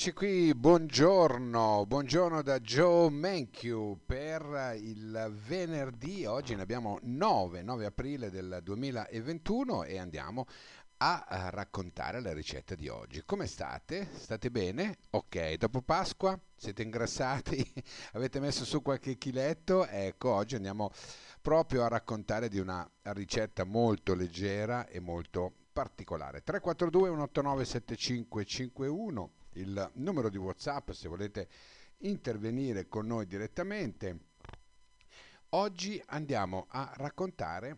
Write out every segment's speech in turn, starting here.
Eccoci qui, buongiorno, buongiorno da Joe Menkyu per il venerdì, oggi ne abbiamo 9, 9 aprile del 2021 e andiamo a raccontare la ricetta di oggi. Come state? State bene? Ok, dopo Pasqua siete ingrassati? Avete messo su qualche chiletto? Ecco, oggi andiamo proprio a raccontare di una ricetta molto leggera e molto particolare. 342 189 7551 il numero di WhatsApp se volete intervenire con noi direttamente. Oggi andiamo a raccontare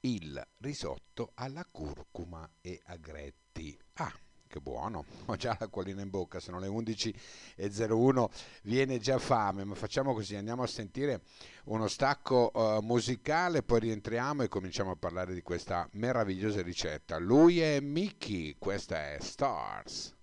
il risotto alla curcuma e agretti. Ah, che buono, ho già l'acquolina in bocca, sono le 11.01, viene già fame, ma facciamo così, andiamo a sentire uno stacco uh, musicale, poi rientriamo e cominciamo a parlare di questa meravigliosa ricetta. Lui è Mickey, questa è Stars.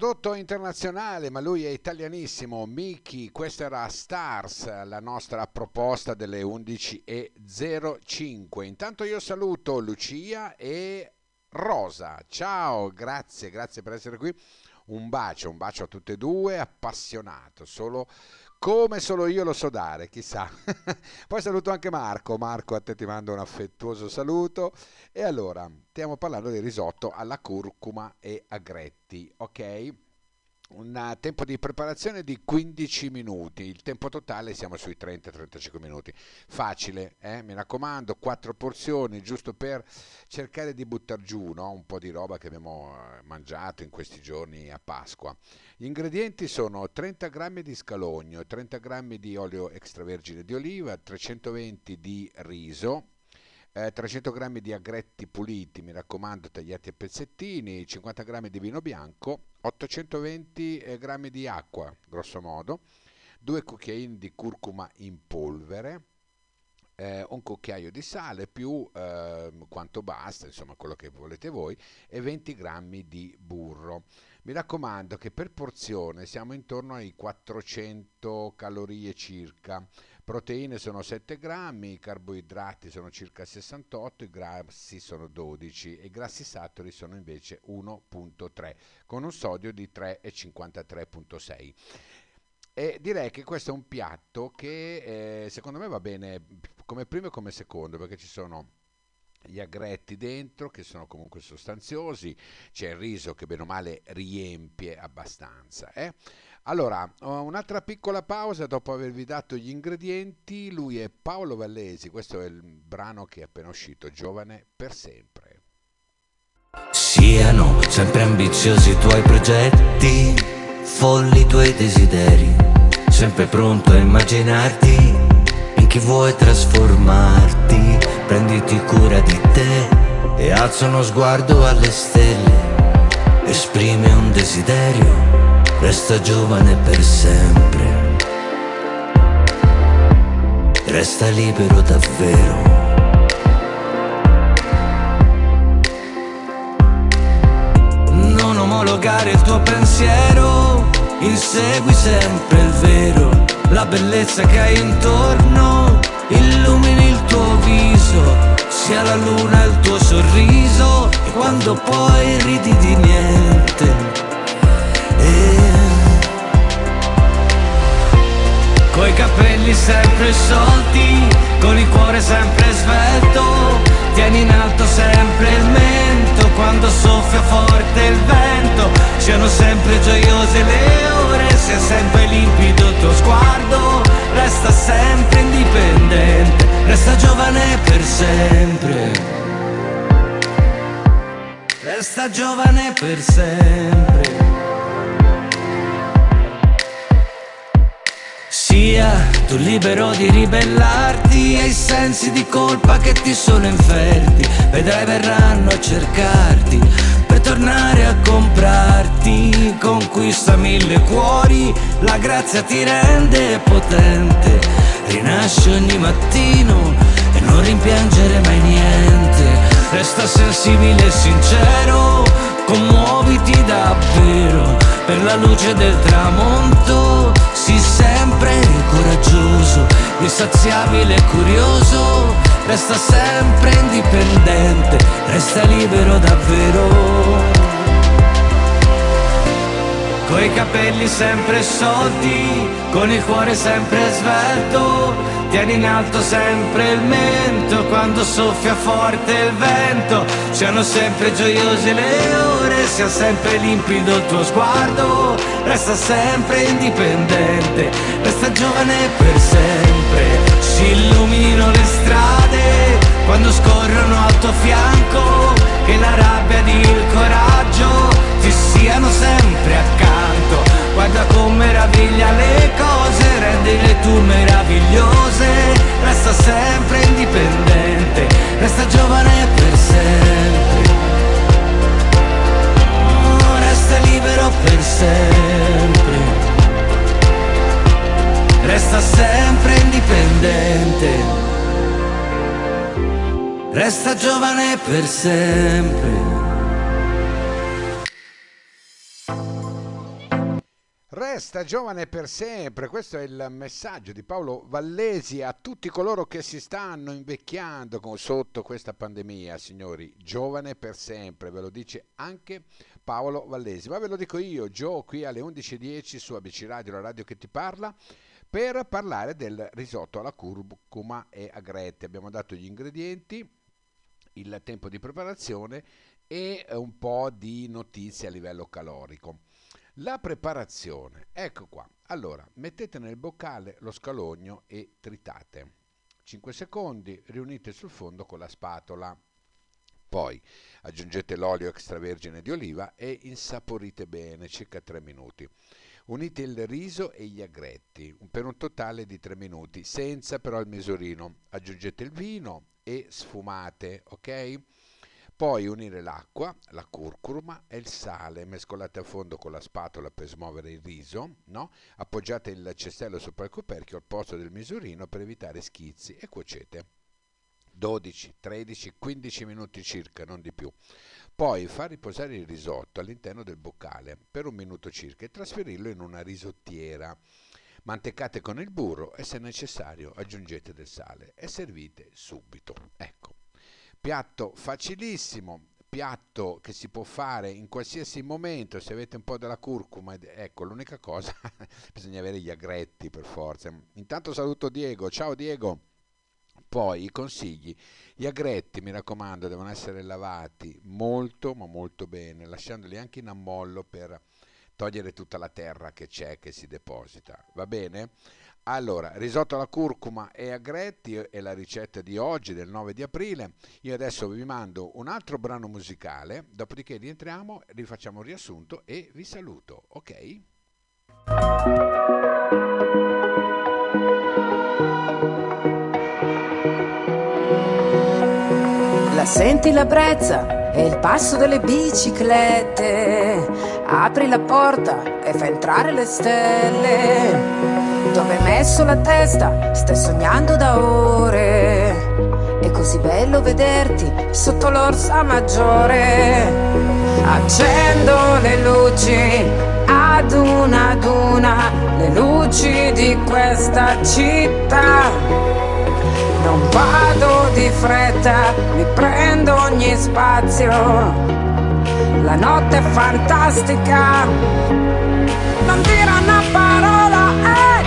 Prodotto internazionale, ma lui è italianissimo, Miki, questa era Stars, la nostra proposta delle 11.05. Intanto io saluto Lucia e Rosa, ciao, grazie, grazie per essere qui. Un bacio, un bacio a tutte e due, appassionato, solo come solo io lo so dare, chissà. Poi saluto anche Marco, Marco a te ti mando un affettuoso saluto. E allora, stiamo parlando di risotto alla curcuma e agretti, ok? Un tempo di preparazione di 15 minuti, il tempo totale siamo sui 30-35 minuti. Facile, eh? mi raccomando, quattro porzioni giusto per cercare di buttare giù no? un po' di roba che abbiamo eh, mangiato in questi giorni a Pasqua. Gli ingredienti sono 30 g di scalogno, 30 g di olio extravergine di oliva, 320 di riso, eh, 300 g di agretti puliti, mi raccomando, tagliati a pezzettini, 50 g di vino bianco, 820 eh, g di acqua, grosso modo, due cucchiaini di curcuma in polvere, eh, un cucchiaio di sale più eh, quanto basta, insomma quello che volete voi, e 20 g di burro. Mi raccomando che per porzione siamo intorno ai 400 calorie circa. Proteine sono 7 grammi, i carboidrati sono circa 68, i grassi sono 12 e i grassi saturi sono invece 1.3 con un sodio di 3,53.6. E direi che questo è un piatto che eh, secondo me va bene come primo e come secondo perché ci sono gli agretti dentro che sono comunque sostanziosi, c'è il riso che bene o male riempie abbastanza. Eh? Allora, un'altra piccola pausa dopo avervi dato gli ingredienti. Lui è Paolo Vallesi, questo è il brano che è appena uscito, Giovane per sempre. Siano sempre ambiziosi i tuoi progetti, folli i tuoi desideri, sempre pronto a immaginarti in chi vuoi trasformarti. Prenditi cura di te e alza uno sguardo alle stelle, esprime un desiderio Resta giovane per sempre. Resta libero davvero. Non omologare il tuo pensiero. Insegui sempre il vero. La bellezza che hai intorno. Illumini il tuo viso. Sia la luna il tuo sorriso. E quando poi ridi di niente capelli sempre sciolti, con il cuore sempre svelto Tieni in alto sempre il mento quando soffia forte il vento Siano sempre gioiose le ore, sia sempre limpido il tuo sguardo Resta sempre indipendente, resta giovane per sempre. Resta giovane per sempre Sia tu libero di ribellarti ai sensi di colpa che ti sono inferti Vedrai verranno a cercarti per tornare a comprarti Conquista mille cuori, la grazia ti rende potente Rinasci ogni mattino e non rimpiangere mai niente Resta sensibile e sincero, commuoviti davvero Per la luce del tramonto Sii sempre coraggioso, insaziabile e curioso. Resta sempre indipendente, resta libero davvero. Coi capelli sempre sciolti, con il cuore sempre svelto Tieni in alto sempre il mento quando soffia forte il vento. Siano sempre gioiose le ore, sia sempre limpido il tuo sguardo. Resta sempre indipendente, resta giovane per sempre. Si illuminino le strade quando scorrono al tuo fianco. Che la rabbia ed il coraggio ti siano sempre accanto. Guarda con meraviglia le cose, rendile tu meravigliose Resta sempre indipendente, resta giovane per sempre. Oh, Resta libero per sempre. Resta sempre indipendente. Resta giovane per sempre Resta giovane per sempre, questo è il messaggio di Paolo Vallesi a tutti coloro che si stanno invecchiando sotto questa pandemia, signori, giovane per sempre, ve lo dice anche Paolo Vallesi, ma ve lo dico io, Gio, qui alle 11.10 su ABC Radio, la radio che ti parla, per parlare del risotto alla curcuma e agrete. Abbiamo dato gli ingredienti, il tempo di preparazione e un po' di notizie a livello calorico. La preparazione, ecco qua. Allora, mettete nel boccale lo scalogno e tritate. 5 secondi, riunite sul fondo con la spatola. Poi aggiungete l'olio extravergine di oliva e insaporite bene, circa 3 minuti. Unite il riso e gli agretti per un totale di 3 minuti, senza però il misurino. Aggiungete il vino e sfumate, ok? Poi unire l'acqua, la curcuma e il sale, mescolate a fondo con la spatola per smuovere il riso, no? appoggiate il cestello sopra il coperchio al posto del misurino per evitare schizzi e cuocete. 12, 13, 15 minuti circa, non di più. Poi far riposare il risotto all'interno del boccale per un minuto circa e trasferirlo in una risottiera. Mantecate con il burro e se necessario aggiungete del sale e servite subito. Ecco, piatto facilissimo, piatto che si può fare in qualsiasi momento se avete un po' della curcuma ecco l'unica cosa bisogna avere gli agretti per forza intanto saluto Diego ciao Diego poi i consigli, gli agretti mi raccomando devono essere lavati molto ma molto bene, lasciandoli anche in ammollo per togliere tutta la terra che c'è, che si deposita. Va bene? Allora, risotto alla curcuma e agretti è la ricetta di oggi, del 9 di aprile. Io adesso vi mando un altro brano musicale, dopodiché rientriamo, rifacciamo un riassunto e vi saluto, ok? La senti la brezza e il passo delle biciclette. Apri la porta e fa entrare le stelle. Dove hai messo la testa? Stai sognando da ore. È così bello vederti sotto l'orsa maggiore. Accendo le luci ad una ad una, le luci di questa città non vado di fretta, mi prendo ogni spazio. La notte è fantastica, non dire una parola,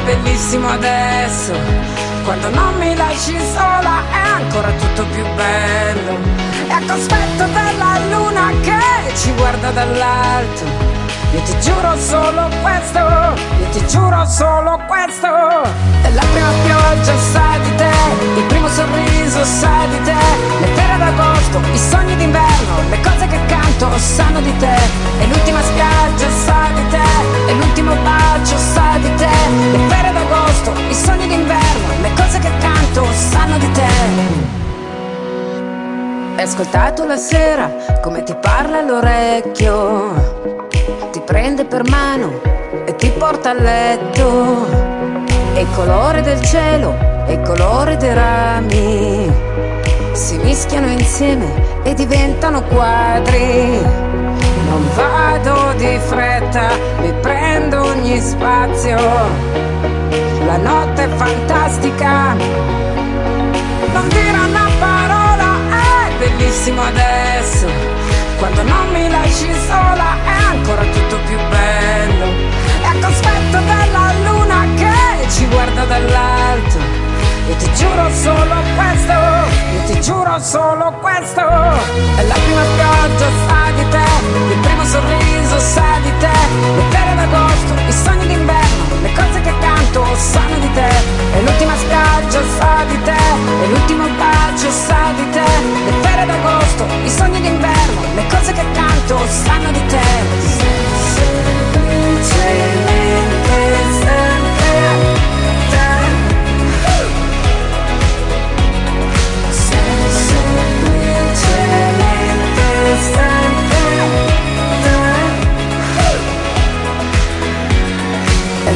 bellissimo adesso. Quando non mi lasci sola è ancora tutto più bello. E a cospetto della luna che ci guarda dall'alto. Io ti giuro solo questo, io ti giuro solo questo. È la prima pioggia sa di te, il primo sorriso sa di te, le pere d'agosto, i sogni d'inverno, le cose che canto sanno di te. Hai ascoltato la sera come ti parla all'orecchio prende per mano e ti porta a letto. E il colore del cielo e il colore dei rami si mischiano insieme e diventano quadri. Non vado di fretta, mi prendo ogni spazio. La notte è fantastica, non parola, è bellissimo adesso. Quando non mi lasci sola è ancora tutto più bello. E a cospetto della luna che ci guarda dall'alto. Io ti giuro solo questo, io ti giuro solo questo. È la prima pioggia sa di te, il primo sorriso sa di te. Le pere d'agosto, i sogni d'inverno, le cose che canto sanno di te. E l'ultima spiaggia sa di te, e l'ultimo bacio sa di te D'agosto, i sogni d'inverno, le cose che canto sanno di te.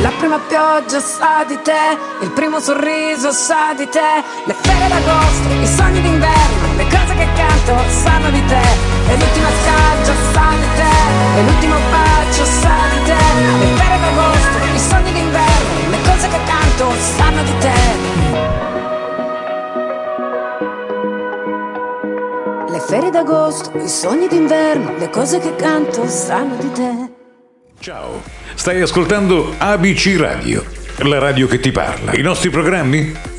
La prima pioggia sa di te, il primo sorriso sa di te, le ferie d'agosto, i sogni d'inverno, che canto sanno di te, e l'ultima spiaggia sa di te, e l'ultimo bacio sa di te, le ferie d'agosto, i sogni d'inverno, le cose che canto sanno di te. Le ferie d'agosto, i sogni d'inverno, le cose che canto sanno di te. Ciao, stai ascoltando ABC Radio, la radio che ti parla. I nostri programmi?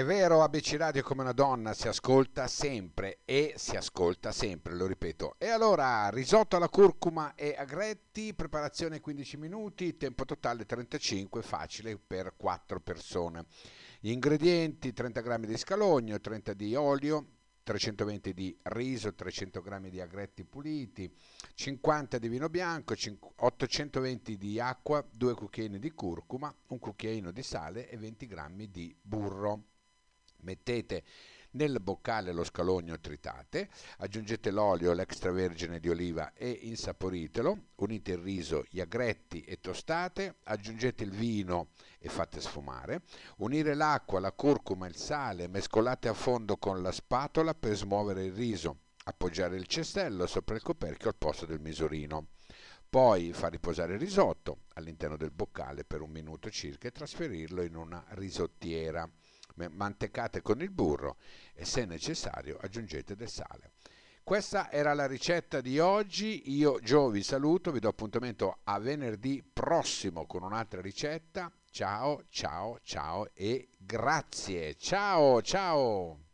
È vero, ABC Radio come una donna si ascolta sempre e si ascolta sempre, lo ripeto. E allora, risotto alla curcuma e agretti, preparazione 15 minuti, tempo totale 35, facile per 4 persone. Gli ingredienti, 30 g di scalogno, 30 di olio, 320 di riso, 300 g di agretti puliti, 50 di vino bianco, 820 di acqua, 2 cucchiaini di curcuma, un cucchiaino di sale e 20 g di burro mettete nel boccale lo scalogno tritate, aggiungete l'olio, l'extravergine di oliva e insaporitelo, unite il riso, gli agretti e tostate, aggiungete il vino e fate sfumare, unire l'acqua, la curcuma e il sale, mescolate a fondo con la spatola per smuovere il riso, appoggiare il cestello sopra il coperchio al posto del misurino. Poi far riposare il risotto all'interno del boccale per un minuto circa e trasferirlo in una risottiera mantecate con il burro e se necessario aggiungete del sale. Questa era la ricetta di oggi, io Gio vi saluto, vi do appuntamento a venerdì prossimo con un'altra ricetta. Ciao, ciao, ciao e grazie. Ciao, ciao.